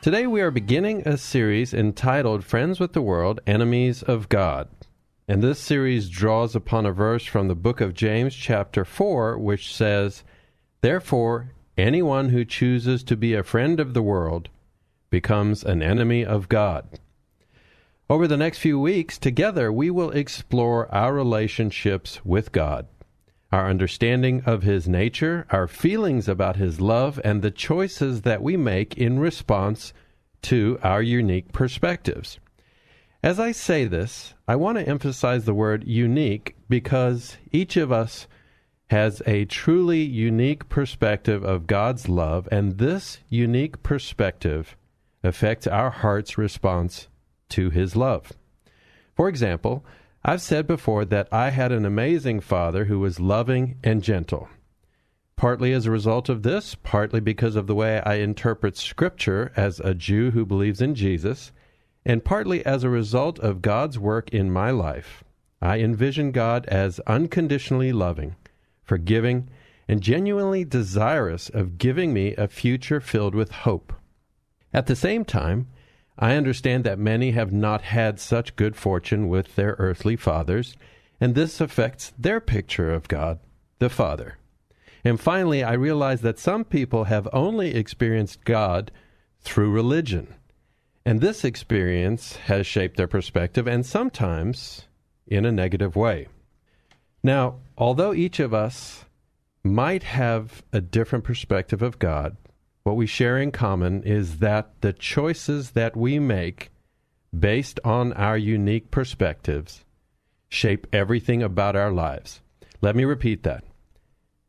Today we are beginning a series entitled Friends with the World, Enemies of God. And this series draws upon a verse from the book of James, chapter 4, which says, Therefore, anyone who chooses to be a friend of the world becomes an enemy of God. Over the next few weeks, together we will explore our relationships with God our understanding of His nature, our feelings about His love, and the choices that we make in response to our unique perspectives. As I say this, I want to emphasize the word unique because each of us has a truly unique perspective of God's love, and this unique perspective affects our heart's response to His love. For example, I've said before that I had an amazing father who was loving and gentle. Partly as a result of this, partly because of the way I interpret Scripture as a Jew who believes in Jesus, and partly as a result of God's work in my life. I envision God as unconditionally loving, forgiving, and genuinely desirous of giving me a future filled with hope. At the same time, I understand that many have not had such good fortune with their earthly fathers, and this affects their picture of God, the Father. And finally, I realize that some people have only experienced God through religion. And this experience has shaped their perspective, and sometimes in a negative way. Now, although each of us might have a different perspective of God, what we share in common is that the choices that we make based on our unique perspectives shape everything about our lives. Let me repeat that.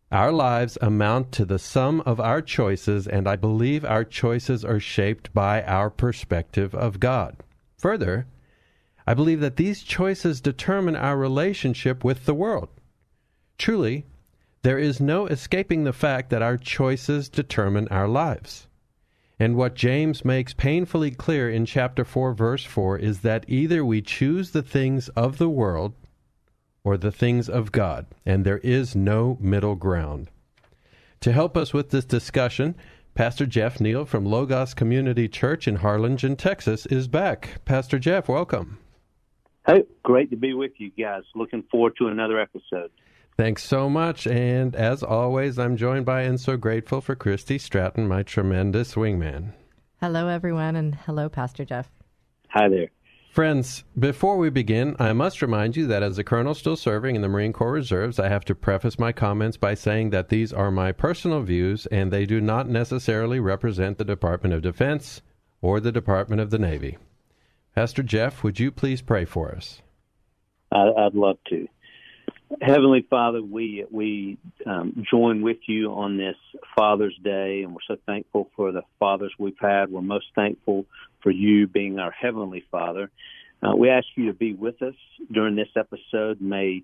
Our lives amount to the sum of our choices, and I believe our choices are shaped by our perspective of God. Further, I believe that these choices determine our relationship with the world. Truly, there is no escaping the fact that our choices determine our lives. And what James makes painfully clear in chapter 4, verse 4 is that either we choose the things of the world or the things of God, and there is no middle ground. To help us with this discussion, Pastor Jeff Neal from Logos Community Church in Harlingen, Texas, is back. Pastor Jeff, welcome. Hey, great to be with you guys. Looking forward to another episode. Thanks so much. And as always, I'm joined by and so grateful for Christy Stratton, my tremendous wingman. Hello, everyone, and hello, Pastor Jeff. Hi there. Friends, before we begin, I must remind you that as a colonel still serving in the Marine Corps Reserves, I have to preface my comments by saying that these are my personal views and they do not necessarily represent the Department of Defense or the Department of the Navy. Pastor Jeff, would you please pray for us? I, I'd love to. Heavenly Father, we we um, join with you on this Father's Day, and we're so thankful for the fathers we've had. We're most thankful for you being our Heavenly Father. Uh, we ask you to be with us during this episode. May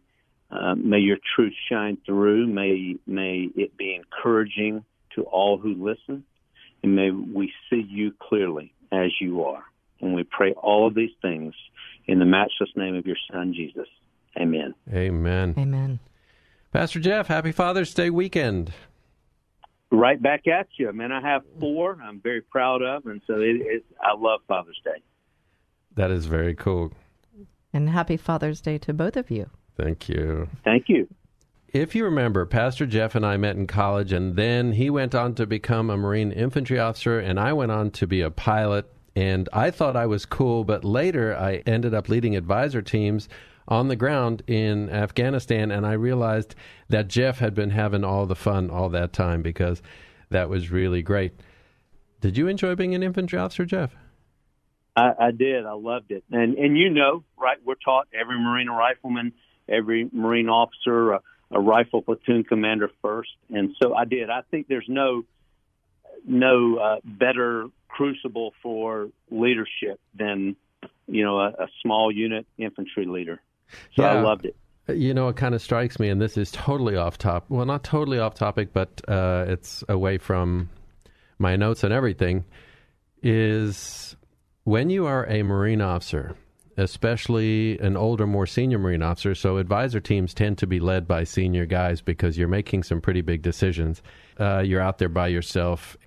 uh, may your truth shine through. May may it be encouraging to all who listen, and may we see you clearly as you are. And we pray all of these things in the matchless name of your Son Jesus. Amen. Amen. Amen. Pastor Jeff, happy Father's Day weekend. Right back at you, man. I have four. I'm very proud of, and so it, it, I love Father's Day. That is very cool. And happy Father's Day to both of you. Thank you. Thank you. If you remember, Pastor Jeff and I met in college, and then he went on to become a Marine infantry officer, and I went on to be a pilot. And I thought I was cool, but later I ended up leading advisor teams on the ground in Afghanistan, and I realized that Jeff had been having all the fun all that time because that was really great. Did you enjoy being an infantry officer, Jeff? I, I did. I loved it, and and you know, right? We're taught every Marine rifleman, every Marine officer, a, a rifle platoon commander first, and so I did. I think there's no no uh, better crucible for leadership than you know a, a small unit infantry leader. So Yeah. I loved it. You know, it kind of strikes me, and this is totally off top. Well, not totally off topic, but uh, it's away from my notes and everything. Is when you are a Marine officer, especially an older, more senior Marine officer, so advisor teams tend to be led by senior guys because you're making some pretty big decisions. Uh, you're out there by yourself.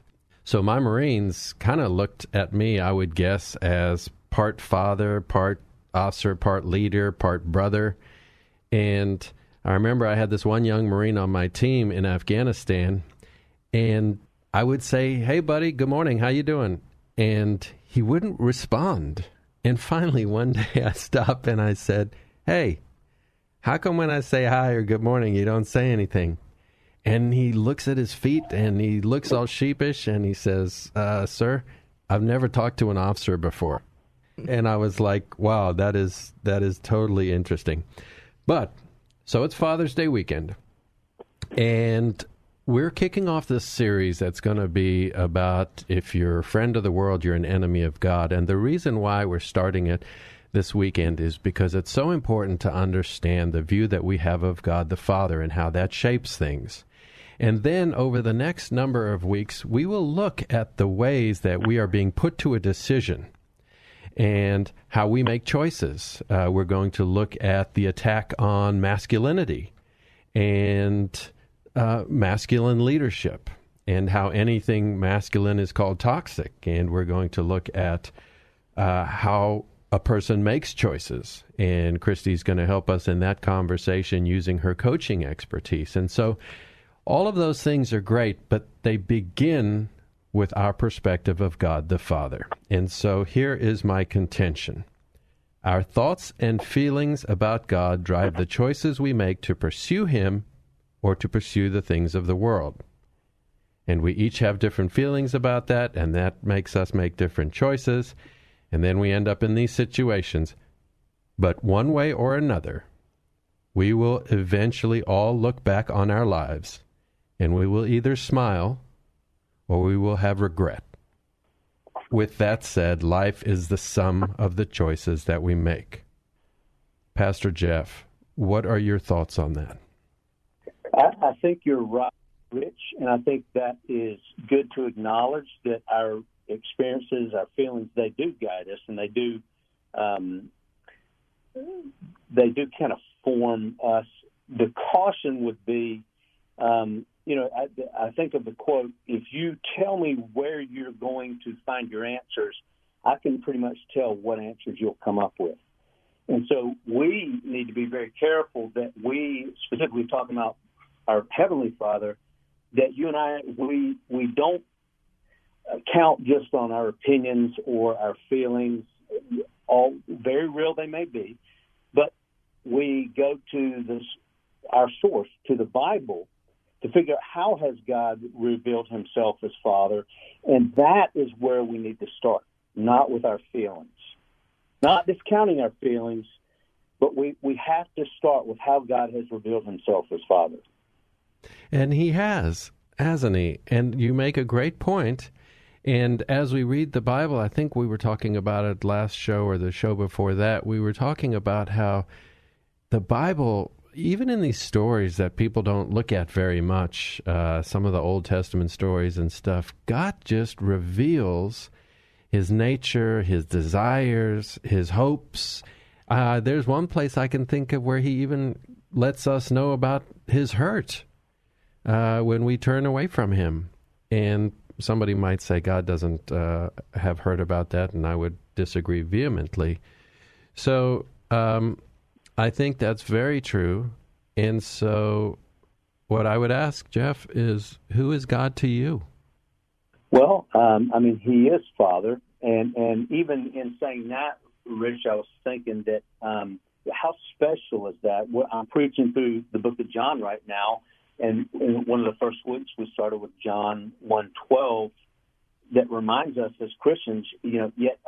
So my Marines kind of looked at me, I would guess, as part father, part officer, part leader, part brother. And I remember I had this one young Marine on my team in Afghanistan, and I would say, "Hey, buddy, good morning. How you doing?" And he wouldn't respond. And finally, one day, I stopped and I said, "Hey, how come when I say hi or good morning, you don't say anything?" And he looks at his feet and he looks all sheepish and he says, uh, "Sir, I've never talked to an officer before." And I was like, "Wow, that is that is totally interesting." But so it's Father's Day weekend, and we're kicking off this series that's going to be about if you're a friend of the world, you're an enemy of God. And the reason why we're starting it this weekend is because it's so important to understand the view that we have of God the Father and how that shapes things. And then over the next number of weeks, we will look at the ways that we are being put to a decision and how we make choices. Uh, we're going to look at the attack on masculinity and uh, masculine leadership and how anything masculine is called toxic. And we're going to look at uh, how a person makes choices. And Christy's going to help us in that conversation using her coaching expertise. And so all of those things are great, but they begin with our perspective of God the Father. And so here is my contention. Our thoughts and feelings about God drive the choices we make to pursue Him or to pursue the things of the world. And we each have different feelings about that, and that makes us make different choices. And then we end up in these situations. But one way or another, we will eventually all look back on our lives and we will either smile or we will have regret. With that said, life is the sum of the choices that we make. Pastor Jeff, what are your thoughts on that? I, I think you're right, Rich, and I think that is good to acknowledge that our experiences, our feelings, they do guide us, and they do, um, they do kind of form us. The caution would be, um, you know, I, I think of the quote: "If you tell me where you're going to find your answers, I can pretty much tell what answers you'll come up with." And so we need to be very careful that we, specifically talking about our heavenly Father, that you and I we we don't count just on our opinions or our feelings, all very real they may be, but we go to this our source to the Bible to figure out how has God revealed Himself as Father, and that is where we need to start, not with our feelings. not discounting our feelings, but we, we have to start with how God has revealed himself as Father. And he has, hasn't he? And you make a great point. And as we read the Bible, I think we were talking about it last show or the show before that. We were talking about how the Bible, even in these stories that people don't look at very much, uh, some of the Old Testament stories and stuff, God just reveals his nature, his desires, his hopes. Uh, there's one place I can think of where he even lets us know about his hurt uh, when we turn away from him. And somebody might say God doesn't uh, have heard about that, and I would disagree vehemently. So um, I think that's very true. And so, what I would ask Jeff is, who is God to you? Well, um, I mean, He is Father, and and even in saying that, Rich, I was thinking that um, how special is that? I'm preaching through the Book of John right now, and in one of the first weeks we started with John one twelve, that reminds us as Christians, you know, yet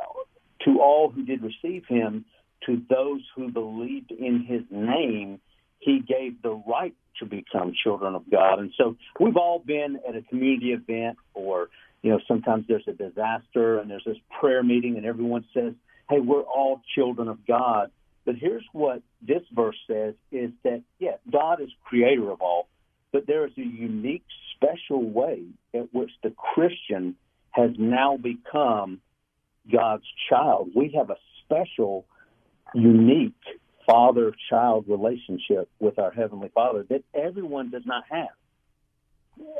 to all who did receive Him, to those who believed in His name, He gave the right to become children of God. And so we've all been at a community event or you know, sometimes there's a disaster and there's this prayer meeting and everyone says, hey, we're all children of God. But here's what this verse says is that, yeah, God is creator of all, but there is a unique, special way at which the Christian has now become God's child. We have a special, unique father child relationship with our Heavenly Father that everyone does not have.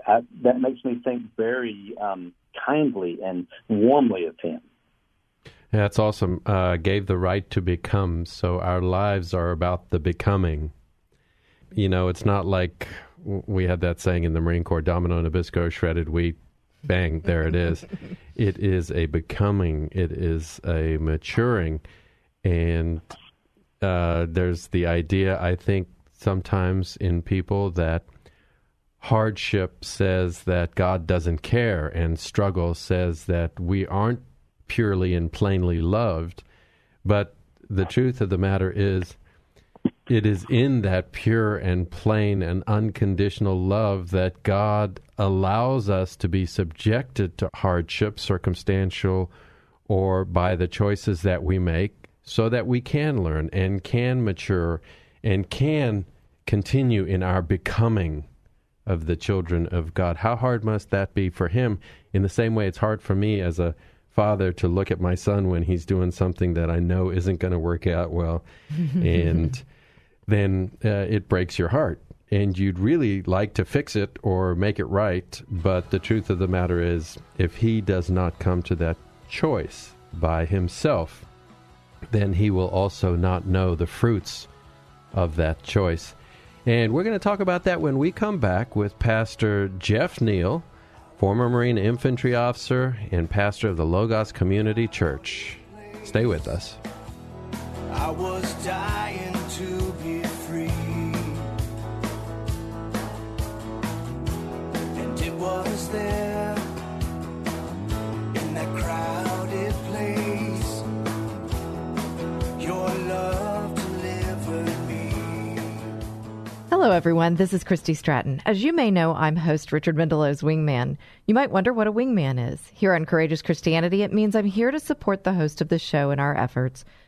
I, that makes me think very um, kindly and warmly of him. Yeah, That's awesome. Uh, gave the right to become. So our lives are about the becoming. You know, it's not like we had that saying in the Marine Corps Domino Nabisco, shredded wheat, bang, there it is. it is a becoming, it is a maturing. And uh, there's the idea, I think, sometimes in people that hardship says that God doesn't care, and struggle says that we aren't purely and plainly loved. But the truth of the matter is, it is in that pure and plain and unconditional love that God allows us to be subjected to hardship, circumstantial, or by the choices that we make, so that we can learn and can mature and can continue in our becoming of the children of God. How hard must that be for him? In the same way, it's hard for me as a father to look at my son when he's doing something that I know isn't going to work out well. and then uh, it breaks your heart. And you'd really like to fix it or make it right. But the truth of the matter is, if he does not come to that choice by himself, then he will also not know the fruits of that choice. And we're going to talk about that when we come back with Pastor Jeff Neal, former Marine infantry officer and pastor of the Logos Community Church. Stay with us. I was dying to be free. And it was there Hello, everyone. This is Christy Stratton. As you may know, I'm host Richard Mendelow's Wingman. You might wonder what a wingman is. Here on Courageous Christianity, it means I'm here to support the host of the show in our efforts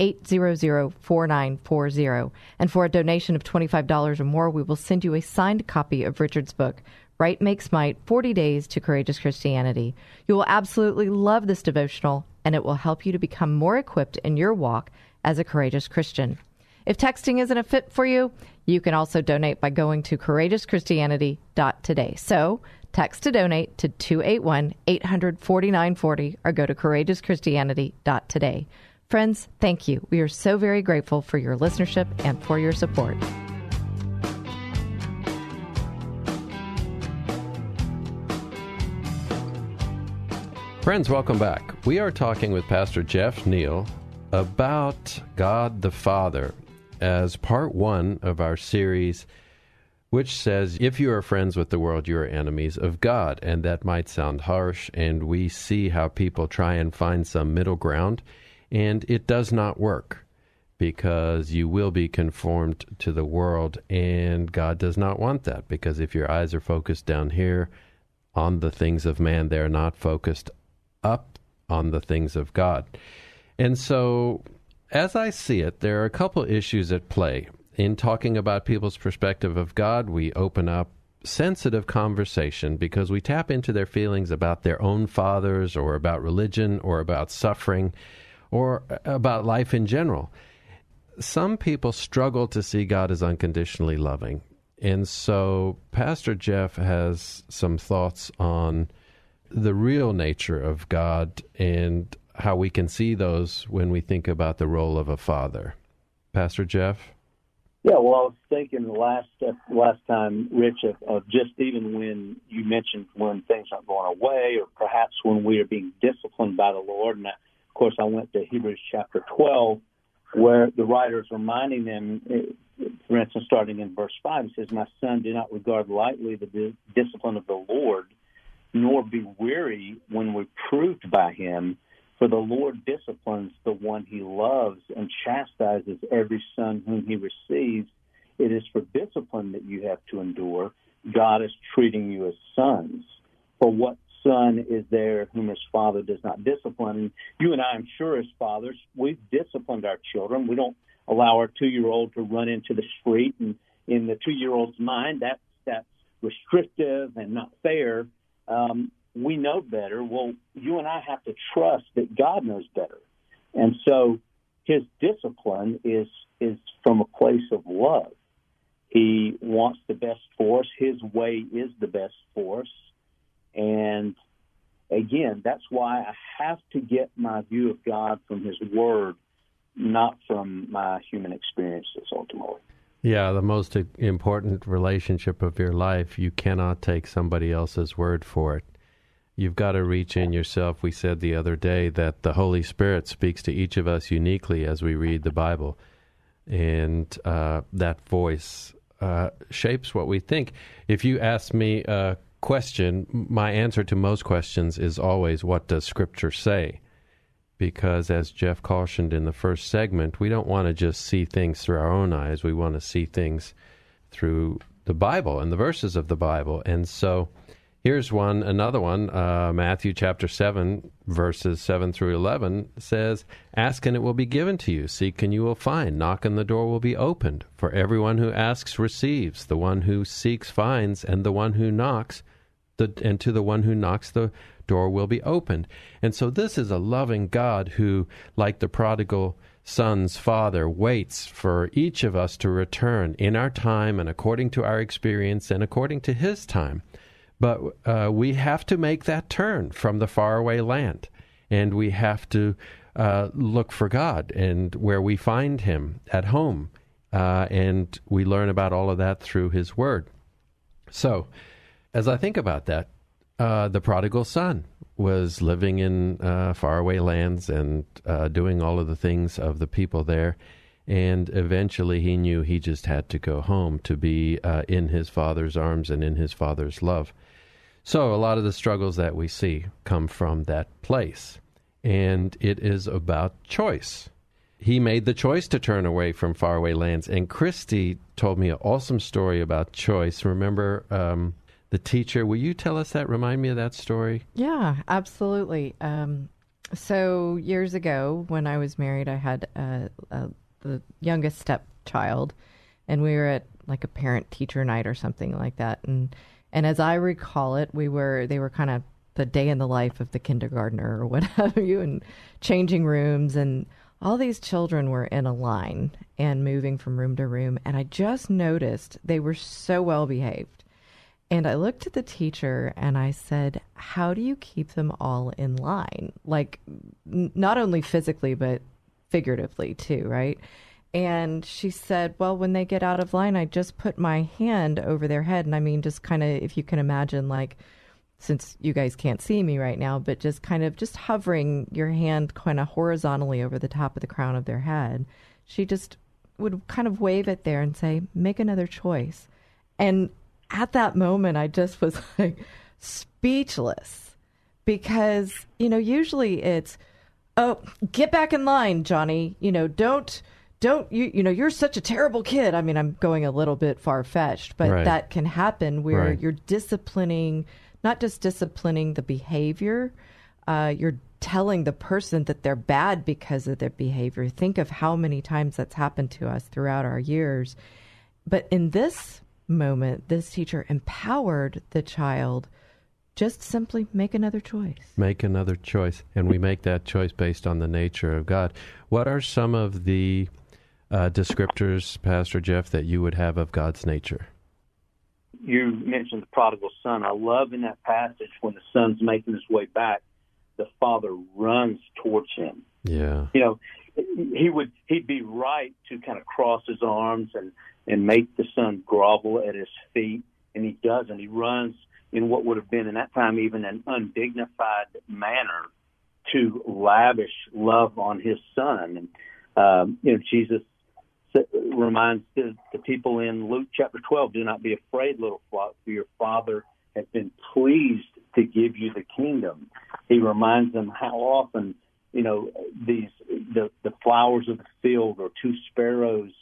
800 4940. And for a donation of $25 or more, we will send you a signed copy of Richard's book, Right Makes Might 40 Days to Courageous Christianity. You will absolutely love this devotional, and it will help you to become more equipped in your walk as a courageous Christian. If texting isn't a fit for you, you can also donate by going to courageouschristianity.today. So text to donate to 281 84940 or go to courageouschristianity.today. Friends, thank you. We are so very grateful for your listenership and for your support. Friends, welcome back. We are talking with Pastor Jeff Neal about God the Father as part one of our series, which says, If you are friends with the world, you are enemies of God. And that might sound harsh, and we see how people try and find some middle ground and it does not work because you will be conformed to the world, and God does not want that because if your eyes are focused down here, on the things of man. They're not focused up on the things of God. And so, as I see it, there are a couple issues at play. In talking about people's perspective of God, we open up sensitive conversation because we tap into their feelings about their own fathers or about religion or about suffering or about life in general. Some people struggle to see God as unconditionally loving. And so, Pastor Jeff has some thoughts on the real nature of God and how we can see those when we think about the role of a father. Pastor Jeff? Yeah, well, I was thinking last uh, last time, Rich, of, of just even when you mentioned when things aren't going away, or perhaps when we are being disciplined by the Lord. And I, of course, I went to Hebrews chapter 12, where the writer is reminding them, uh, for instance, starting in verse 5, it says, My son, do not regard lightly the discipline of the Lord nor be weary when reproved by him. For the Lord disciplines the one he loves and chastises every son whom he receives. It is for discipline that you have to endure. God is treating you as sons. For what son is there whom his father does not discipline? And you and I, I'm sure, as fathers, we've disciplined our children. We don't allow our two year old to run into the street and in the two year old's mind that's that's restrictive and not fair um, we know better. Well, you and I have to trust that God knows better, and so His discipline is is from a place of love. He wants the best for us. His way is the best for us, and again, that's why I have to get my view of God from His Word, not from my human experiences ultimately. Yeah, the most important relationship of your life, you cannot take somebody else's word for it. You've got to reach in yourself. We said the other day that the Holy Spirit speaks to each of us uniquely as we read the Bible. And uh, that voice uh, shapes what we think. If you ask me a question, my answer to most questions is always, What does Scripture say? because, as Jeff cautioned in the first segment, we don't want to just see things through our own eyes. We want to see things through the Bible and the verses of the Bible. And so here's one, another one. Uh, Matthew chapter 7, verses 7 through 11 says, Ask and it will be given to you. Seek and you will find. Knock and the door will be opened. For everyone who asks receives. The one who seeks finds. And the one who knocks, the, and to the one who knocks, the door will be opened. And so this is a loving God who, like the prodigal son's father, waits for each of us to return in our time and according to our experience and according to his time. But uh, we have to make that turn from the faraway land, and we have to uh, look for God and where we find him at home. Uh, and we learn about all of that through his word. So, as I think about that, uh, the prodigal son was living in uh, faraway lands and uh, doing all of the things of the people there. And eventually he knew he just had to go home to be uh, in his father's arms and in his father's love. So a lot of the struggles that we see come from that place. And it is about choice. He made the choice to turn away from faraway lands. And Christy told me an awesome story about choice. Remember, um, the teacher. Will you tell us that? Remind me of that story. Yeah, absolutely. Um, so years ago, when I was married, I had a, a, the youngest stepchild, and we were at like a parent teacher night or something like that. And and as I recall it, we were they were kind of the day in the life of the kindergartner or what have you, and changing rooms and all these children were in a line and moving from room to room and i just noticed they were so well behaved and I looked at the teacher and I said, How do you keep them all in line? Like, n- not only physically, but figuratively too, right? And she said, Well, when they get out of line, I just put my hand over their head. And I mean, just kind of, if you can imagine, like since you guys can't see me right now, but just kind of just hovering your hand kind of horizontally over the top of the crown of their head. She just would kind of wave it there and say, "Make another choice." And at that moment, I just was like speechless because you know usually it's, "Oh, get back in line, Johnny." You know, don't don't you you know you're such a terrible kid i mean i'm going a little bit far fetched but right. that can happen where right. you're disciplining not just disciplining the behavior uh, you're telling the person that they're bad because of their behavior think of how many times that's happened to us throughout our years but in this moment this teacher empowered the child just simply make another choice. Make another choice. And we make that choice based on the nature of God. What are some of the uh, descriptors, Pastor Jeff, that you would have of God's nature? You mentioned the prodigal son. I love in that passage when the son's making his way back, the father runs towards him. Yeah. You know, he would he'd be right to kind of cross his arms and and make the son grovel at his feet, and he doesn't. He runs in what would have been in that time even an undignified manner to lavish love on his son. And um, you know, Jesus reminds the, the people in Luke chapter 12, "Do not be afraid, little flock, for your Father has been pleased to give you the kingdom." He reminds them how often, you know, these the the flowers of the field or two sparrows,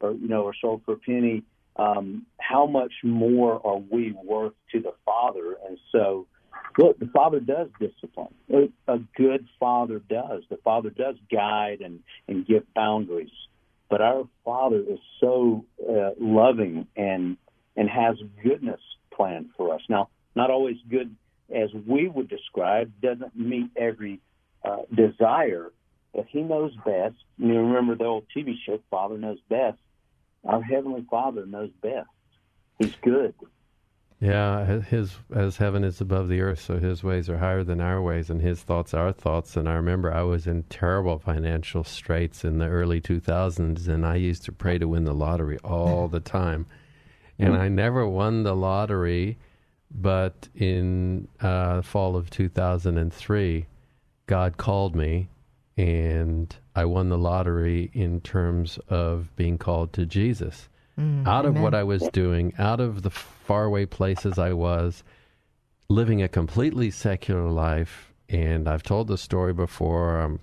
or you know, are sold for a penny um, how much more are we worth to the Father? And so, look, the Father does discipline. A good Father does. The Father does guide and, and give boundaries. But our Father is so uh, loving and and has goodness planned for us. Now, not always good as we would describe, doesn't meet every uh, desire, but He knows best. You remember the old TV show, Father Knows Best our heavenly Father knows best. He's good. Yeah, his as heaven is above the earth, so his ways are higher than our ways, and his thoughts are our thoughts. And I remember I was in terrible financial straits in the early 2000s, and I used to pray to win the lottery all the time, and I never won the lottery. But in uh, fall of 2003, God called me and I won the lottery in terms of being called to Jesus. Mm, out amen. of what I was doing, out of the faraway places I was, living a completely secular life. And I've told the story before. I'm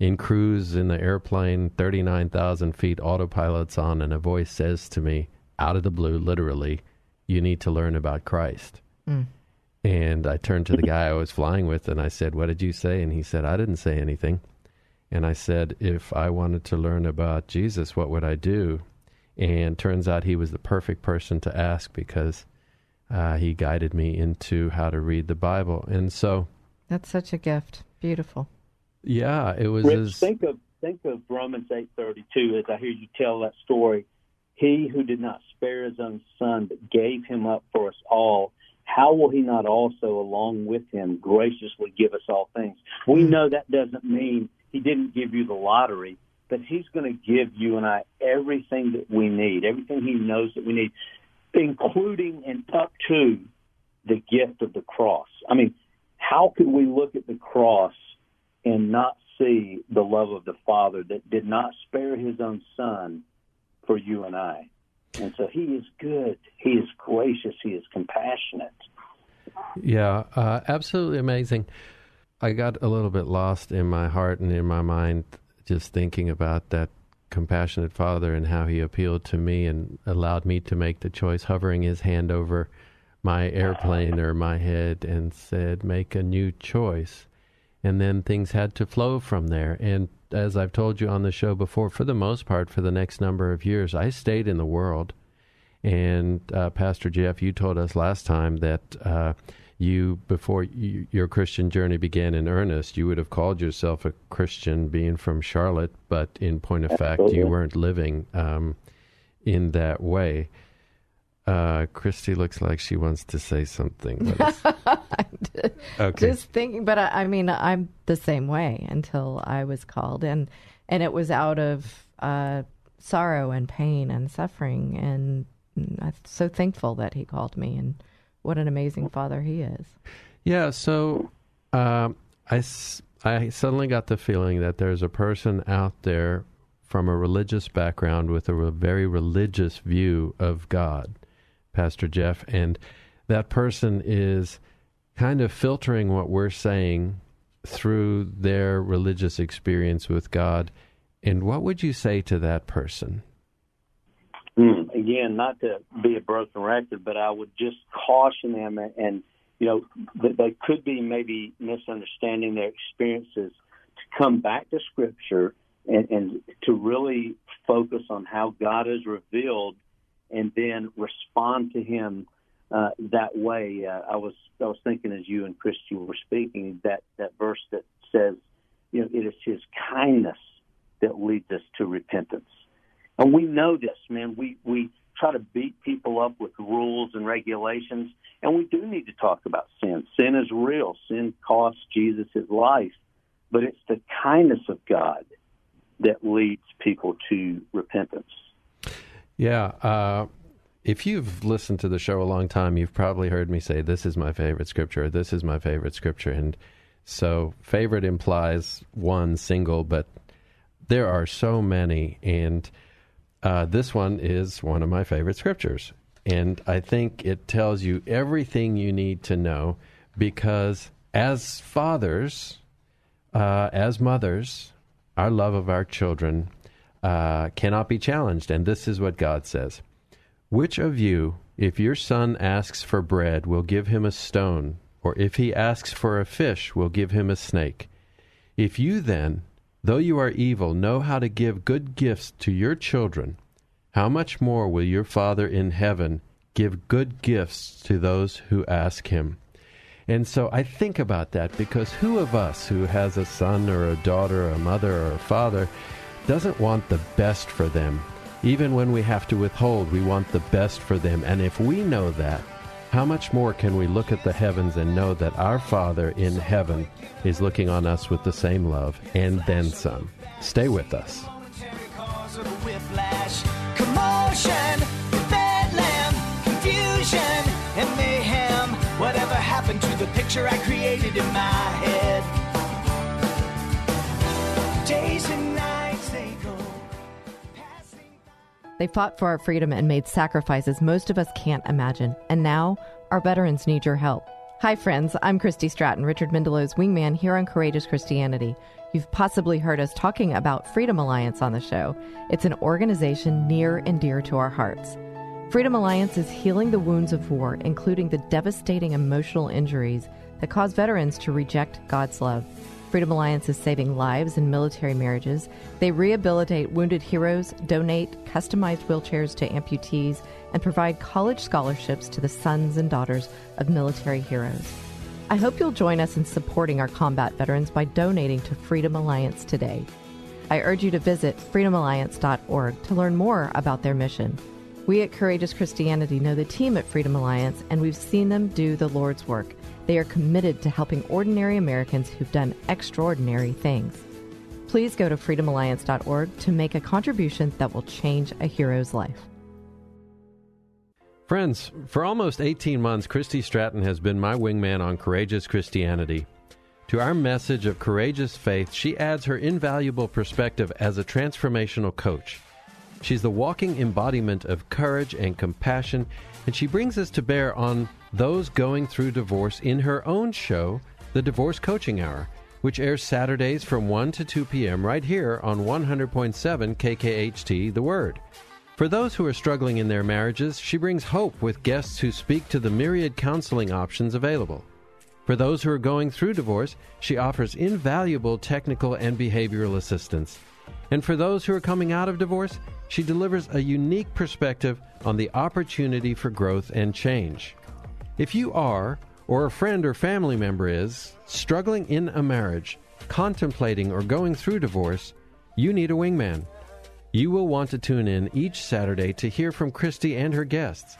in cruise in the airplane, 39,000 feet, autopilot's on, and a voice says to me, out of the blue, literally, you need to learn about Christ. Mm. And I turned to the guy I was flying with and I said, What did you say? And he said, I didn't say anything. And I said, if I wanted to learn about Jesus, what would I do? And turns out he was the perfect person to ask because uh, he guided me into how to read the Bible. And so that's such a gift. Beautiful. Yeah, it was. Rich, as, think of think of Romans eight thirty two as I hear you tell that story. He who did not spare his own son but gave him up for us all, how will he not also, along with him, graciously give us all things? We hmm. know that doesn't mean he didn't give you the lottery, but He's going to give you and I everything that we need, everything He knows that we need, including and up to the gift of the cross. I mean, how could we look at the cross and not see the love of the Father that did not spare His own Son for you and I? And so He is good. He is gracious. He is compassionate. Yeah, uh, absolutely amazing. I got a little bit lost in my heart and in my mind just thinking about that compassionate father and how he appealed to me and allowed me to make the choice, hovering his hand over my airplane or my head and said, Make a new choice. And then things had to flow from there. And as I've told you on the show before, for the most part, for the next number of years, I stayed in the world. And uh, Pastor Jeff, you told us last time that. Uh, you before you, your Christian journey began in earnest, you would have called yourself a Christian, being from Charlotte, but in point of fact, you weren't living um, in that way. Uh, Christy looks like she wants to say something. okay. Just thinking, but I, I, mean, I'm the same way until I was called, and and it was out of uh, sorrow and pain and suffering, and I'm so thankful that He called me and what an amazing father he is. Yeah, so um, I, I suddenly got the feeling that there's a person out there from a religious background with a very religious view of God, Pastor Jeff, and that person is kind of filtering what we're saying through their religious experience with God. And what would you say to that person? Mm, again, not to be a broken record, but I would just caution them and, and you know, they could be maybe misunderstanding their experiences to come back to Scripture and, and to really focus on how God is revealed and then respond to Him uh, that way. Uh, I was I was thinking as you and Christy were speaking that that verse that says, you know, it is His kindness that leads us to repentance, and we know this, man. We we try to beat people up with rules and regulations, and we do need to talk about sin. Sin is real. Sin cost Jesus his life, but it's the kindness of God that leads people to repentance. Yeah. Uh, if you've listened to the show a long time, you've probably heard me say, This is my favorite scripture, this is my favorite scripture. And so, favorite implies one single, but there are so many. And uh, this one is one of my favorite scriptures. And I think it tells you everything you need to know because as fathers, uh, as mothers, our love of our children uh, cannot be challenged. And this is what God says Which of you, if your son asks for bread, will give him a stone? Or if he asks for a fish, will give him a snake? If you then, though you are evil, know how to give good gifts to your children, how much more will your Father in heaven give good gifts to those who ask him? And so I think about that because who of us who has a son or a daughter or a mother or a father doesn't want the best for them? Even when we have to withhold, we want the best for them. And if we know that, how much more can we look at the heavens and know that our Father in heaven is looking on us with the same love and then some? Stay with us. Whatever happened to the picture I created in my head? They fought for our freedom and made sacrifices most of us can't imagine. And now, our veterans need your help. Hi, friends. I'm Christy Stratton, Richard Mendelow's wingman here on Courageous Christianity. You've possibly heard us talking about Freedom Alliance on the show. It's an organization near and dear to our hearts. Freedom Alliance is healing the wounds of war, including the devastating emotional injuries that cause veterans to reject God's love. Freedom Alliance is saving lives in military marriages. They rehabilitate wounded heroes, donate customized wheelchairs to amputees, and provide college scholarships to the sons and daughters of military heroes. I hope you'll join us in supporting our combat veterans by donating to Freedom Alliance today. I urge you to visit freedomalliance.org to learn more about their mission. We at Courageous Christianity know the team at Freedom Alliance, and we've seen them do the Lord's work. They are committed to helping ordinary Americans who've done extraordinary things. Please go to freedomalliance.org to make a contribution that will change a hero's life. Friends, for almost 18 months, Christy Stratton has been my wingman on Courageous Christianity. To our message of courageous faith, she adds her invaluable perspective as a transformational coach. She's the walking embodiment of courage and compassion, and she brings us to bear on those going through divorce in her own show, The Divorce Coaching Hour, which airs Saturdays from 1 to 2 p.m. right here on 100.7 KKHT The Word. For those who are struggling in their marriages, she brings hope with guests who speak to the myriad counseling options available. For those who are going through divorce, she offers invaluable technical and behavioral assistance. And for those who are coming out of divorce, she delivers a unique perspective on the opportunity for growth and change. If you are, or a friend or family member is, struggling in a marriage, contemplating or going through divorce, you need a wingman. You will want to tune in each Saturday to hear from Christy and her guests.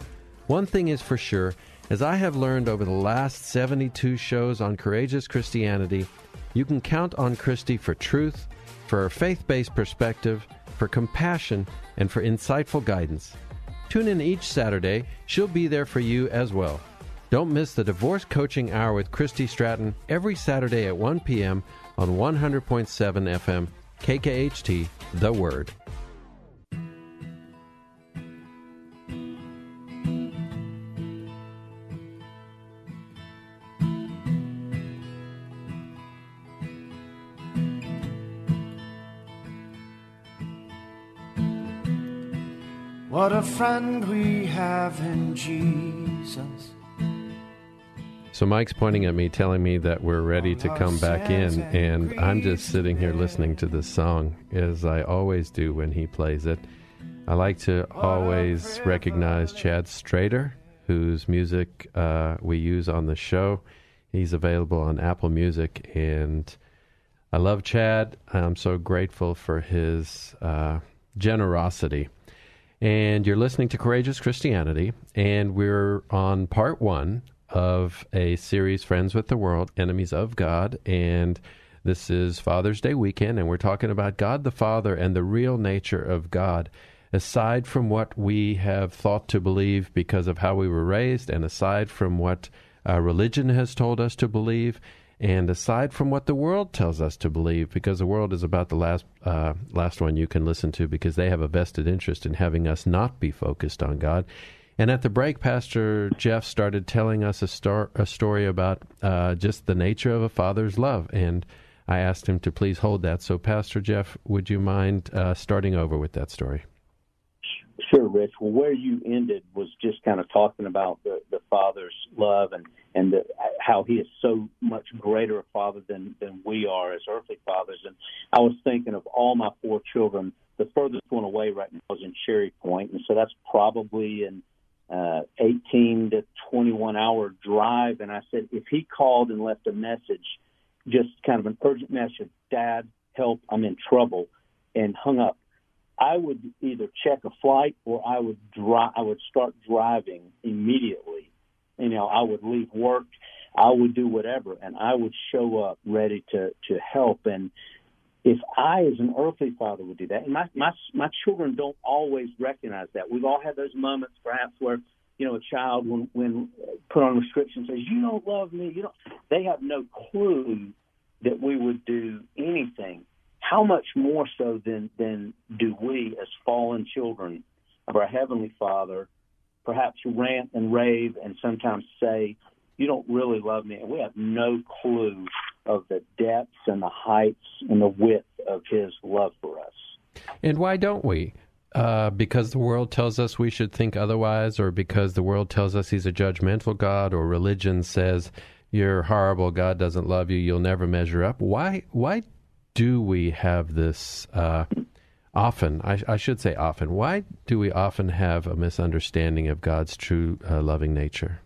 One thing is for sure, as I have learned over the last 72 shows on Courageous Christianity, you can count on Christy for truth, for a faith based perspective, for compassion, and for insightful guidance. Tune in each Saturday, she'll be there for you as well. Don't miss the Divorce Coaching Hour with Christy Stratton every Saturday at 1 p.m. on 100.7 FM, KKHT, The Word. What a friend we have in Jesus. So Mike's pointing at me, telling me that we're ready to come back in, and I'm just sitting here listening to this song, as I always do when he plays it. I like to always recognize Chad Strader, whose music uh, we use on the show. He's available on Apple Music, and I love Chad. I'm so grateful for his uh, generosity. And you're listening to Courageous Christianity, and we're on part one of a series, Friends with the World, Enemies of God. And this is Father's Day weekend, and we're talking about God the Father and the real nature of God. Aside from what we have thought to believe because of how we were raised, and aside from what uh, religion has told us to believe, and aside from what the world tells us to believe, because the world is about the last uh, last one you can listen to, because they have a vested interest in having us not be focused on God. And at the break, Pastor Jeff started telling us a, star, a story about uh, just the nature of a father's love, and I asked him to please hold that. So, Pastor Jeff, would you mind uh, starting over with that story? Sure, Rich. Well, where you ended was just kind of talking about the, the father's love and and the, how he is so much greater a father than than we are as earthly fathers. And I was thinking of all my four children. The furthest one away right now is in Cherry Point, and so that's probably an uh, 18 to 21 hour drive. And I said, if he called and left a message, just kind of an urgent message, Dad, help, I'm in trouble, and hung up I would either check a flight or I would drive. I would start driving immediately. You know, I would leave work. I would do whatever, and I would show up ready to to help. And if I, as an earthly father, would do that, and my my my children don't always recognize that. We've all had those moments, perhaps, where you know a child, when when uh, put on restrictions, says, "You don't love me." You don't. They have no clue that we would do anything how much more so than than do we as fallen children of our heavenly Father perhaps rant and rave and sometimes say, "You don't really love me," and we have no clue of the depths and the heights and the width of His love for us. And why don't we? Uh, because the world tells us we should think otherwise, or because the world tells us He's a judgmental God, or religion says you're horrible, God doesn't love you, you'll never measure up. Why? Why do we have this uh, often? I, I, should say often. Why do we often have a misunderstanding of God's true uh, loving nature?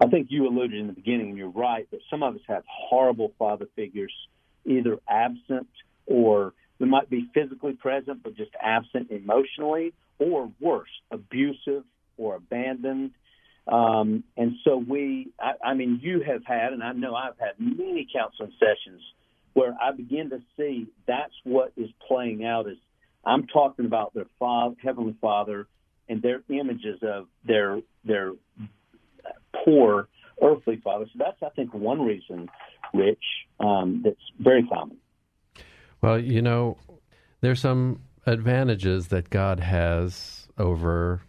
I think you alluded in the beginning, and you're right, that some of us have horrible father figures, either absent or we might be physically present but just absent emotionally, or worse, abusive or abandoned. Um, and so we, I, I mean, you have had, and I know I've had many counseling sessions where I begin to see that's what is playing out. Is I'm talking about their father, heavenly Father, and their images of their their poor earthly father. So that's I think one reason, Rich, um, that's very common. Well, you know, there's some advantages that God has over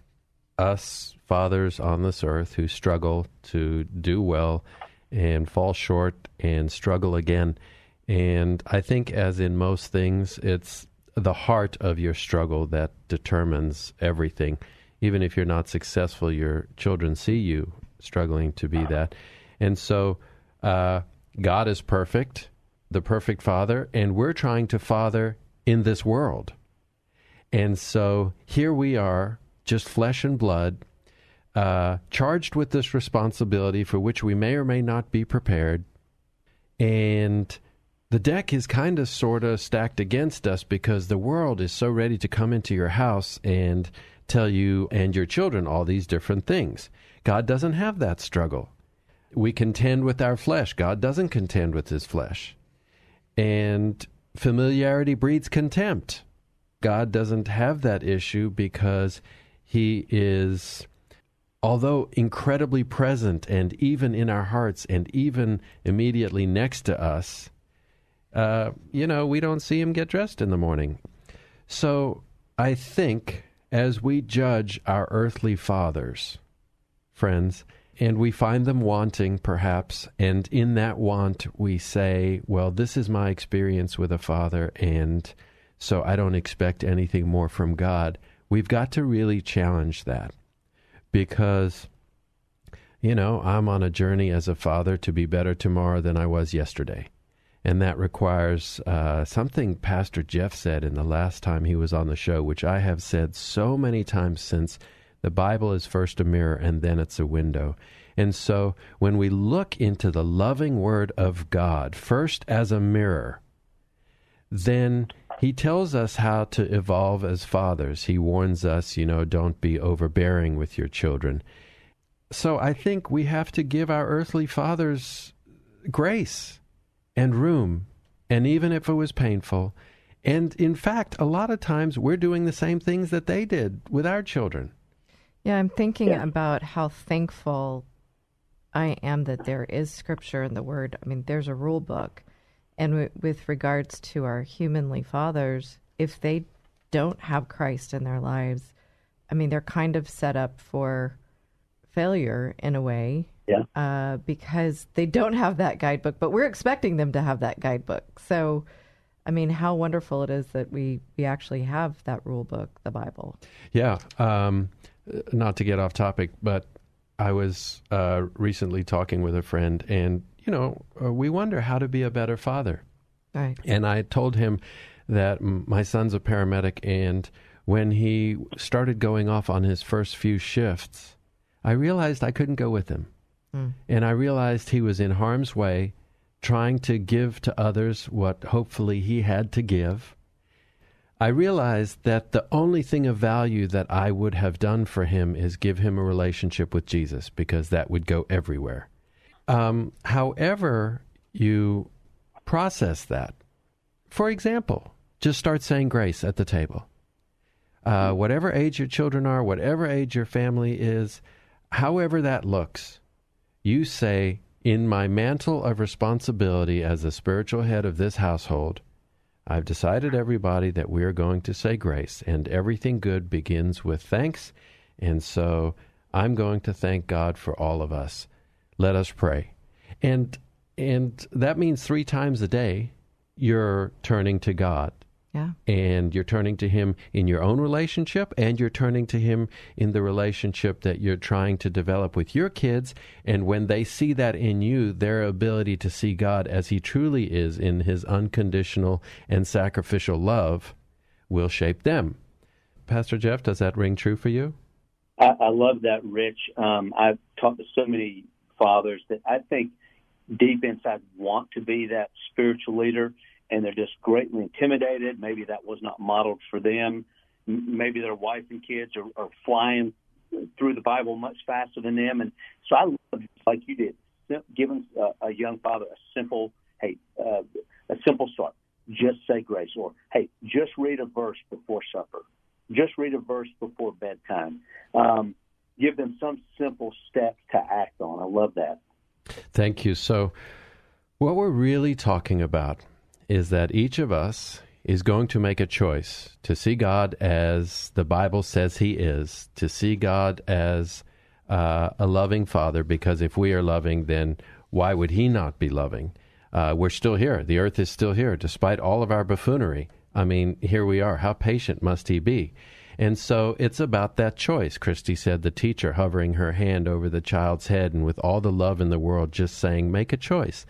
us fathers on this earth who struggle to do well and fall short and struggle again. And I think, as in most things, it's the heart of your struggle that determines everything. Even if you're not successful, your children see you struggling to be that. And so, uh, God is perfect, the perfect Father, and we're trying to father in this world. And so here we are, just flesh and blood, uh, charged with this responsibility for which we may or may not be prepared. And the deck is kind of sort of stacked against us because the world is so ready to come into your house and tell you and your children all these different things. God doesn't have that struggle. We contend with our flesh. God doesn't contend with his flesh. And familiarity breeds contempt. God doesn't have that issue because he is although incredibly present and even in our hearts and even immediately next to us, uh, you know, we don't see him get dressed in the morning. So I think as we judge our earthly fathers, friends, and we find them wanting, perhaps, and in that want we say, well, this is my experience with a father, and so I don't expect anything more from God. We've got to really challenge that because, you know, I'm on a journey as a father to be better tomorrow than I was yesterday. And that requires uh, something Pastor Jeff said in the last time he was on the show, which I have said so many times since the Bible is first a mirror and then it's a window. And so when we look into the loving Word of God, first as a mirror, then he tells us how to evolve as fathers. He warns us, you know, don't be overbearing with your children. So I think we have to give our earthly fathers grace and room, and even if it was painful. And in fact, a lot of times we're doing the same things that they did with our children. Yeah, I'm thinking yeah. about how thankful I am that there is scripture in the Word. I mean, there's a rule book. And w- with regards to our humanly fathers, if they don't have Christ in their lives, I mean, they're kind of set up for failure in a way. Yeah. Uh, because they don't have that guidebook, but we're expecting them to have that guidebook. So, I mean, how wonderful it is that we, we actually have that rule book, the Bible. Yeah. Um, not to get off topic, but I was uh, recently talking with a friend, and you know, uh, we wonder how to be a better father. Right. And I told him that my son's a paramedic, and when he started going off on his first few shifts, I realized I couldn't go with him, mm. and I realized he was in harm's way, trying to give to others what hopefully he had to give I realized that the only thing of value that I would have done for him is give him a relationship with Jesus because that would go everywhere. Um, however, you process that. For example, just start saying grace at the table. Uh, whatever age your children are, whatever age your family is, however that looks, you say, In my mantle of responsibility as the spiritual head of this household, I've decided, everybody, that we are going to say grace, and everything good begins with thanks. And so I'm going to thank God for all of us. Let us pray. And and that means three times a day you're turning to God yeah. And you're turning to Him in your own relationship, and you're turning to Him in the relationship that you're trying to develop with your kids. And when they see that in you, their ability to see God as He truly is in His unconditional and sacrificial love will shape them. Pastor Jeff, does that ring true for you? I, I love that, Rich. Um, I've talked to so many fathers that I think deep inside want to be that spiritual leader and they're just greatly intimidated. Maybe that was not modeled for them. Maybe their wife and kids are, are flying through the Bible much faster than them. And so I love, like you did, giving a, a young father a simple, hey, uh, a simple start. Just say grace, or hey, just read a verse before supper. Just read a verse before bedtime. Um, give them some simple steps to act on. I love that. Thank you. So, what we're really talking about is that each of us is going to make a choice to see God as the Bible says He is, to see God as uh, a loving Father, because if we are loving, then why would He not be loving? Uh, we're still here. The earth is still here, despite all of our buffoonery. I mean, here we are. How patient must He be? And so it's about that choice. Christy said, the teacher hovering her hand over the child's head and with all the love in the world, just saying, make a choice.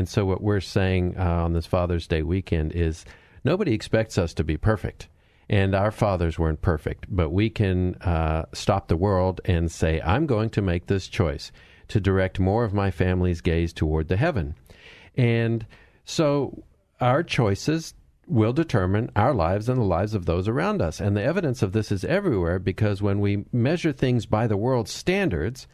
And so, what we're saying uh, on this Father's Day weekend is nobody expects us to be perfect. And our fathers weren't perfect, but we can uh, stop the world and say, I'm going to make this choice to direct more of my family's gaze toward the heaven. And so, our choices will determine our lives and the lives of those around us. And the evidence of this is everywhere because when we measure things by the world's standards,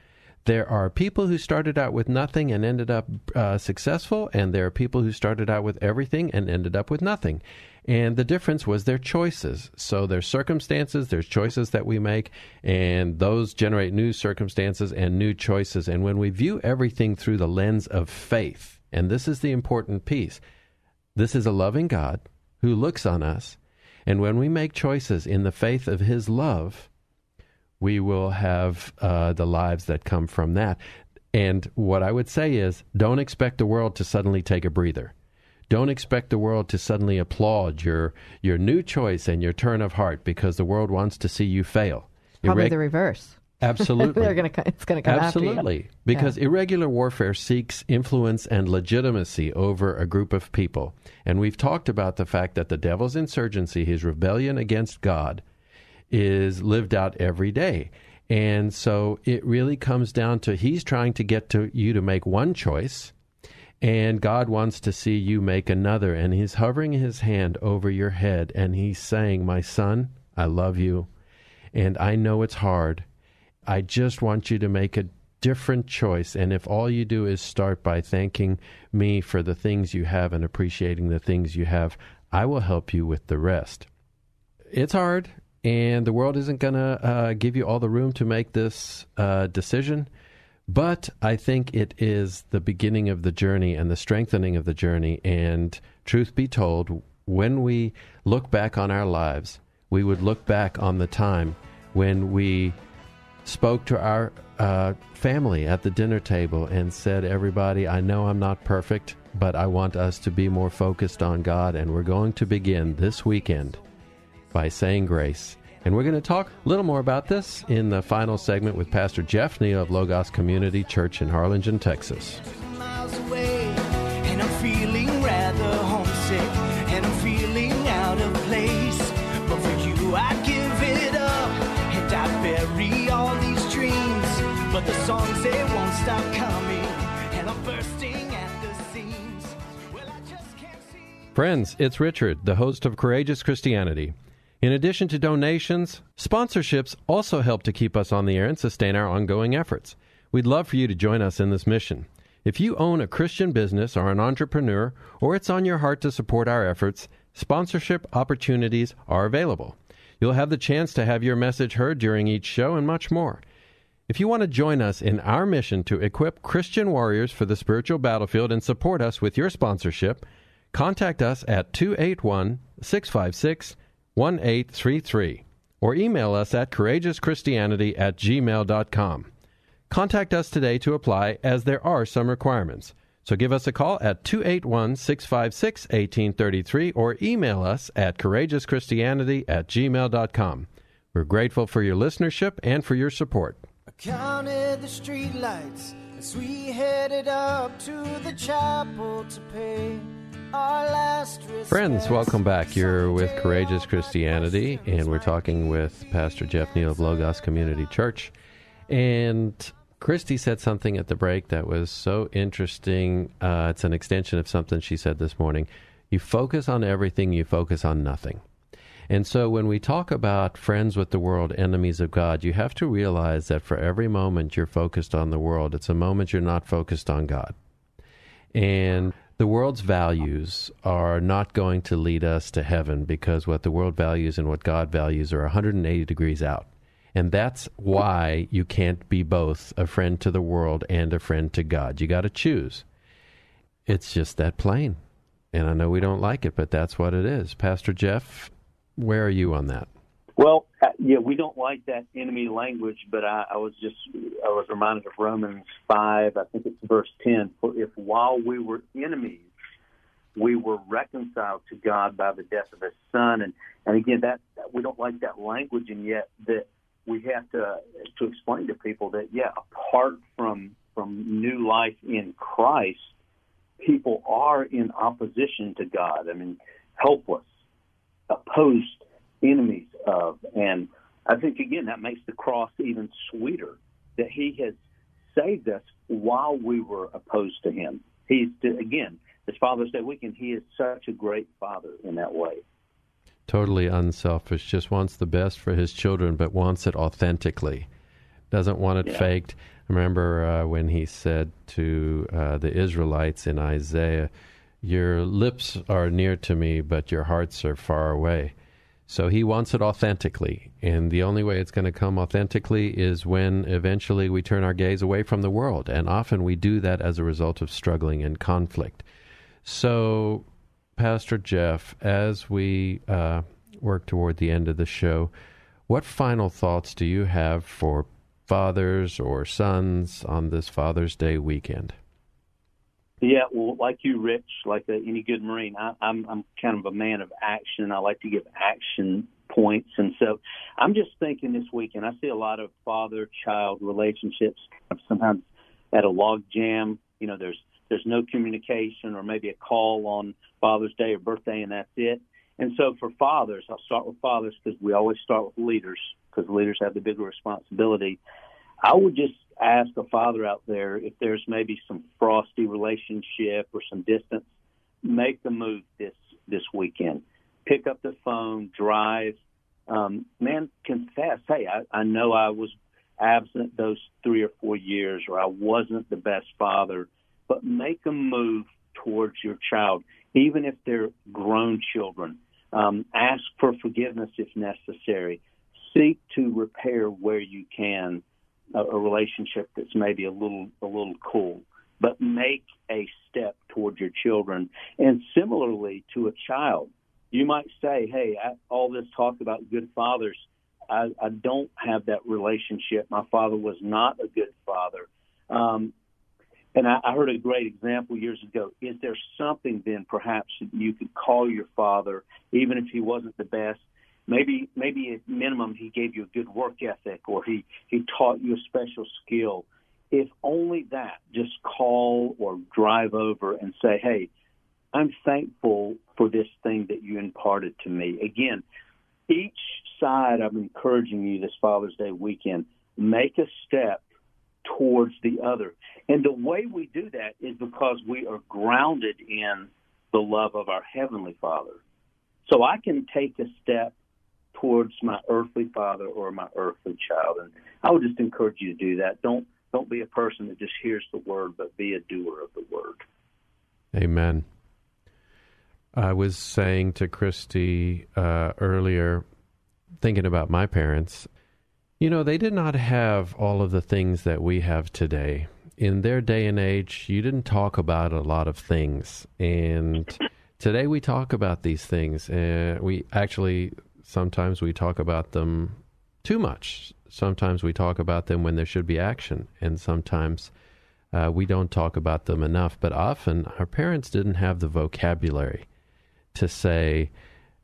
there are people who started out with nothing and ended up uh, successful, and there are people who started out with everything and ended up with nothing. And the difference was their choices. So there's circumstances, there's choices that we make, and those generate new circumstances and new choices. And when we view everything through the lens of faith, and this is the important piece, this is a loving God who looks on us. And when we make choices in the faith of His love, we will have uh, the lives that come from that. And what I would say is don't expect the world to suddenly take a breather. Don't expect the world to suddenly applaud your your new choice and your turn of heart because the world wants to see you fail. Probably the reverse. Absolutely. They're going to it's going to come Absolutely. Because yeah. irregular warfare seeks influence and legitimacy over a group of people. And we've talked about the fact that the devil's insurgency, his rebellion against God, is lived out every day. And so it really comes down to he's trying to get to you to make one choice and God wants to see you make another and he's hovering his hand over your head and he's saying, "My son, I love you and I know it's hard. I just want you to make a different choice and if all you do is start by thanking me for the things you have and appreciating the things you have, I will help you with the rest." It's hard and the world isn't going to uh, give you all the room to make this uh, decision. But I think it is the beginning of the journey and the strengthening of the journey. And truth be told, when we look back on our lives, we would look back on the time when we spoke to our uh, family at the dinner table and said, Everybody, I know I'm not perfect, but I want us to be more focused on God. And we're going to begin this weekend by saying grace. And we're going to talk a little more about this in the final segment with Pastor Jeff Neal of Logos Community Church in Harlingen, Texas. But the songs they won't stop coming, and I'm bursting at the seams. Well, I just can't see. Friends, it's Richard, the host of Courageous Christianity. In addition to donations, sponsorships also help to keep us on the air and sustain our ongoing efforts. We'd love for you to join us in this mission. If you own a Christian business or an entrepreneur, or it's on your heart to support our efforts, sponsorship opportunities are available. You'll have the chance to have your message heard during each show and much more. If you want to join us in our mission to equip Christian warriors for the spiritual battlefield and support us with your sponsorship, contact us at 281 656 1833 or email us at courageouschristianity at gmail.com. Contact us today to apply as there are some requirements. So give us a call at 281 656 1833 or email us at courageouschristianity at gmail.com. We're grateful for your listenership and for your support. I counted the streetlights as we headed up to the chapel to pay. Friends, welcome back. You're with Courageous Christianity, and we're talking with Pastor Jeff Neal of Logos Community Church. And Christy said something at the break that was so interesting. Uh, it's an extension of something she said this morning. You focus on everything, you focus on nothing. And so when we talk about friends with the world, enemies of God, you have to realize that for every moment you're focused on the world, it's a moment you're not focused on God. And the world's values are not going to lead us to heaven because what the world values and what God values are 180 degrees out. And that's why you can't be both a friend to the world and a friend to God. You got to choose. It's just that plain. And I know we don't like it, but that's what it is. Pastor Jeff, where are you on that? Well, Uh, yeah, we don't like that enemy language, but I, I was just I was reminded of Romans five, I think it's verse ten. For if while we were enemies, we were reconciled to God by the death of His Son, and and again that we don't like that language, and yet that we have to to explain to people that yeah, apart from from new life in Christ, people are in opposition to God. I mean, helpless, opposed enemies of. And I think, again, that makes the cross even sweeter that He has saved us while we were opposed to Him. He's, again, as Father's Day weekend, He is such a great Father in that way. Totally unselfish, just wants the best for His children, but wants it authentically. Doesn't want it yeah. faked. remember uh, when he said to uh, the Israelites in Isaiah, Your lips are near to me, but your hearts are far away. So he wants it authentically. And the only way it's going to come authentically is when eventually we turn our gaze away from the world. And often we do that as a result of struggling and conflict. So, Pastor Jeff, as we uh, work toward the end of the show, what final thoughts do you have for fathers or sons on this Father's Day weekend? Yeah, well, like you, Rich, like a, any good Marine, I, I'm I'm kind of a man of action. I like to give action points, and so I'm just thinking this weekend. I see a lot of father-child relationships sometimes at a log jam. You know, there's there's no communication, or maybe a call on Father's Day or birthday, and that's it. And so for fathers, I'll start with fathers because we always start with leaders because leaders have the bigger responsibility. I would just ask a father out there if there's maybe some frosty relationship or some distance, make the move this this weekend. Pick up the phone, drive. Um, man, confess. Hey, I, I know I was absent those three or four years, or I wasn't the best father. But make a move towards your child, even if they're grown children. Um, ask for forgiveness if necessary. Seek to repair where you can a, a relationship that's maybe a little a little cool, but make a step toward your children. And similarly to a child, you might say, "Hey, I, all this talk about good fathers, I, I don't have that relationship. My father was not a good father." Um, and I, I heard a great example years ago. Is there something then perhaps that you could call your father, even if he wasn't the best, maybe maybe at minimum he gave you a good work ethic or he he taught you a special skill. If only that just call or drive over and say hey i'm thankful for this thing that you imparted to me. Again each side i'm encouraging you this father's day weekend make a step towards the other. And the way we do that is because we are grounded in the love of our heavenly father. So i can take a step towards my earthly father or my earthly child. And I would just encourage you to do that. Don't don't be a person that just hears the word, but be a doer of the word. Amen. I was saying to Christy uh, earlier, thinking about my parents, you know, they did not have all of the things that we have today. In their day and age, you didn't talk about a lot of things. And today we talk about these things. And we actually, Sometimes we talk about them too much. Sometimes we talk about them when there should be action, and sometimes uh, we don't talk about them enough. But often our parents didn't have the vocabulary to say,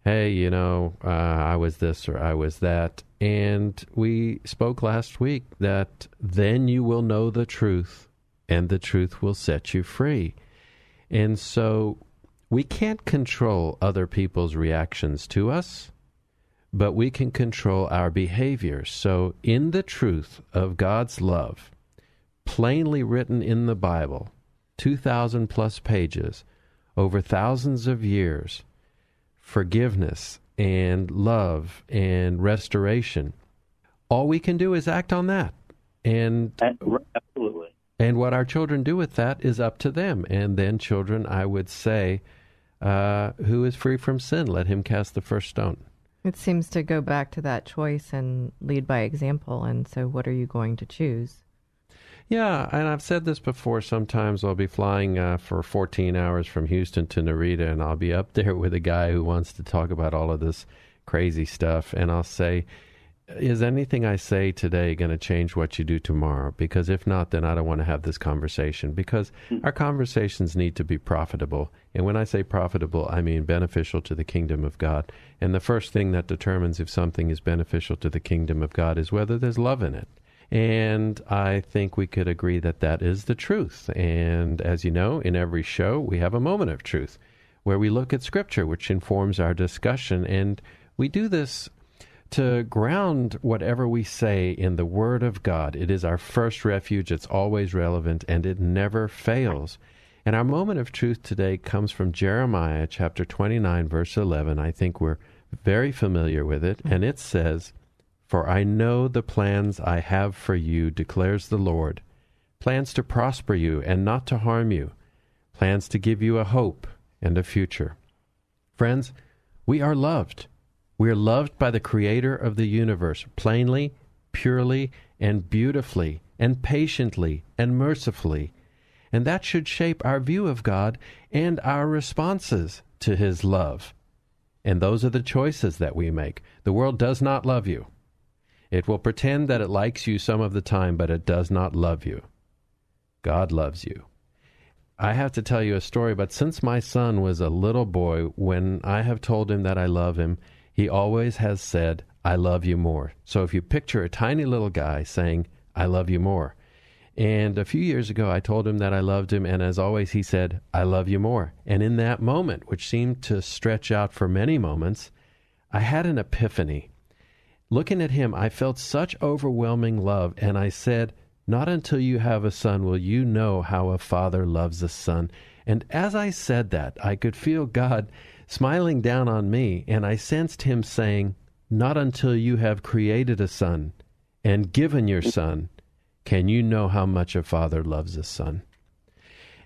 hey, you know, uh, I was this or I was that. And we spoke last week that then you will know the truth, and the truth will set you free. And so we can't control other people's reactions to us but we can control our behavior. So, in the truth of God's love, plainly written in the Bible, 2,000 plus pages, over thousands of years, forgiveness and love and restoration, all we can do is act on that. And absolutely. And what our children do with that is up to them. And then, children, I would say, uh, who is free from sin, let him cast the first stone. It seems to go back to that choice and lead by example. And so, what are you going to choose? Yeah, and I've said this before. Sometimes I'll be flying uh, for 14 hours from Houston to Narita, and I'll be up there with a guy who wants to talk about all of this crazy stuff. And I'll say, is anything I say today going to change what you do tomorrow? Because if not, then I don't want to have this conversation because hmm. our conversations need to be profitable. And when I say profitable, I mean beneficial to the kingdom of God. And the first thing that determines if something is beneficial to the kingdom of God is whether there's love in it. And I think we could agree that that is the truth. And as you know, in every show, we have a moment of truth where we look at Scripture, which informs our discussion. And we do this to ground whatever we say in the Word of God. It is our first refuge, it's always relevant, and it never fails. And our moment of truth today comes from Jeremiah chapter 29, verse 11. I think we're very familiar with it. And it says, For I know the plans I have for you, declares the Lord plans to prosper you and not to harm you, plans to give you a hope and a future. Friends, we are loved. We are loved by the Creator of the universe, plainly, purely, and beautifully, and patiently, and mercifully. And that should shape our view of God and our responses to His love. And those are the choices that we make. The world does not love you. It will pretend that it likes you some of the time, but it does not love you. God loves you. I have to tell you a story, but since my son was a little boy, when I have told him that I love him, he always has said, I love you more. So if you picture a tiny little guy saying, I love you more. And a few years ago, I told him that I loved him, and as always, he said, I love you more. And in that moment, which seemed to stretch out for many moments, I had an epiphany. Looking at him, I felt such overwhelming love, and I said, not until you have a son will you know how a father loves a son. And as I said that, I could feel God smiling down on me, and I sensed Him saying, Not until you have created a son and given your son can you know how much a father loves a son.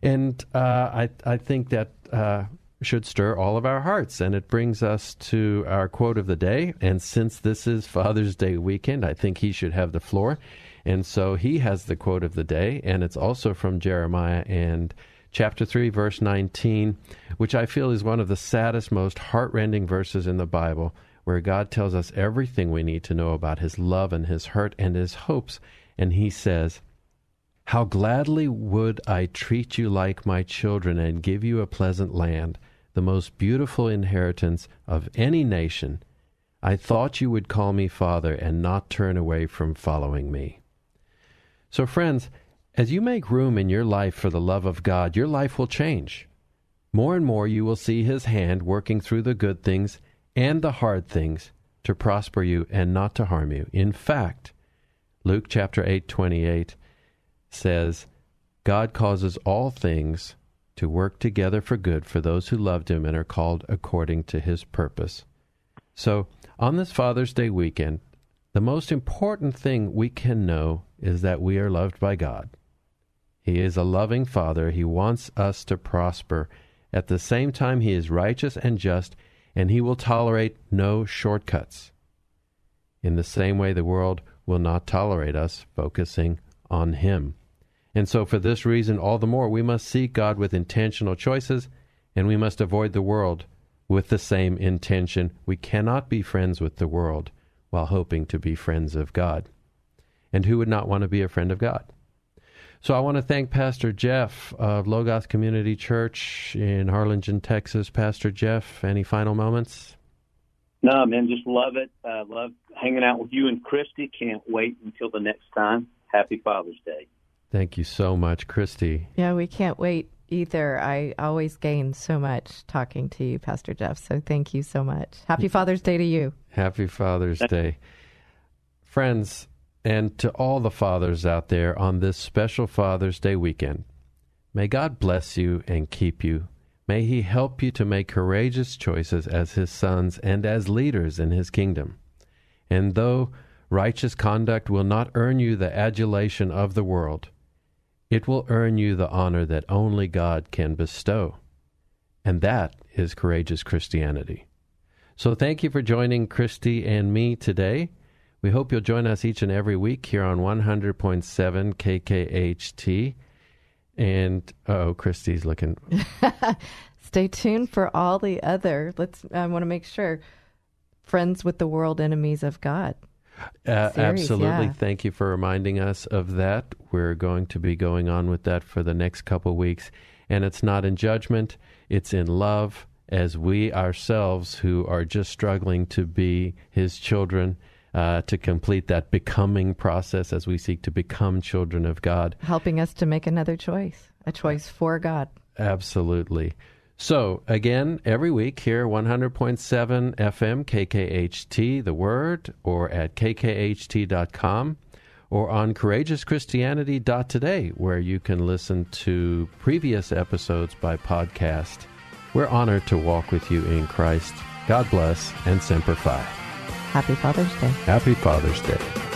And uh, I, I think that uh, should stir all of our hearts. And it brings us to our quote of the day. And since this is Father's Day weekend, I think he should have the floor. And so he has the quote of the day, and it's also from Jeremiah and chapter 3, verse 19, which I feel is one of the saddest, most heartrending verses in the Bible, where God tells us everything we need to know about his love and his hurt and his hopes. And he says, How gladly would I treat you like my children and give you a pleasant land, the most beautiful inheritance of any nation. I thought you would call me Father and not turn away from following me. So, friends, as you make room in your life for the love of God, your life will change. More and more you will see His hand working through the good things and the hard things to prosper you and not to harm you. In fact, Luke chapter 8, 28 says, God causes all things to work together for good for those who loved Him and are called according to His purpose. So, on this Father's Day weekend, the most important thing we can know is that we are loved by God. He is a loving Father. He wants us to prosper. At the same time, He is righteous and just, and He will tolerate no shortcuts. In the same way, the world will not tolerate us focusing on Him. And so, for this reason, all the more, we must seek God with intentional choices, and we must avoid the world with the same intention. We cannot be friends with the world while hoping to be friends of God. And who would not want to be a friend of God? So I want to thank Pastor Jeff of Logos Community Church in Harlingen, Texas. Pastor Jeff, any final moments? No, man, just love it. Uh, love hanging out with you and Christy. Can't wait until the next time. Happy Father's Day. Thank you so much, Christy. Yeah, we can't wait either. I always gain so much talking to you, Pastor Jeff. So thank you so much. Happy Father's Day to you. Happy Father's Day. Friends, and to all the fathers out there on this special Father's Day weekend, may God bless you and keep you. May He help you to make courageous choices as His sons and as leaders in His kingdom. And though righteous conduct will not earn you the adulation of the world, it will earn you the honor that only God can bestow. And that is courageous Christianity. So thank you for joining Christy and me today. We hope you'll join us each and every week here on 100.7 KKHT. And oh, Christy's looking. Stay tuned for all the other. Let's. I want to make sure. Friends with the world, enemies of God. Uh, Series, absolutely. yeah. Thank you for reminding us of that. We're going to be going on with that for the next couple of weeks. And it's not in judgment, it's in love, as we ourselves, who are just struggling to be His children, uh, to complete that becoming process as we seek to become children of God. Helping us to make another choice, a choice for God. Absolutely. So, again, every week here, 100.7 FM, KKHT, the word, or at kkht.com, or on courageouschristianity.today, where you can listen to previous episodes by podcast. We're honored to walk with you in Christ. God bless and Semper Fi. Happy Father's Day. Happy Father's Day.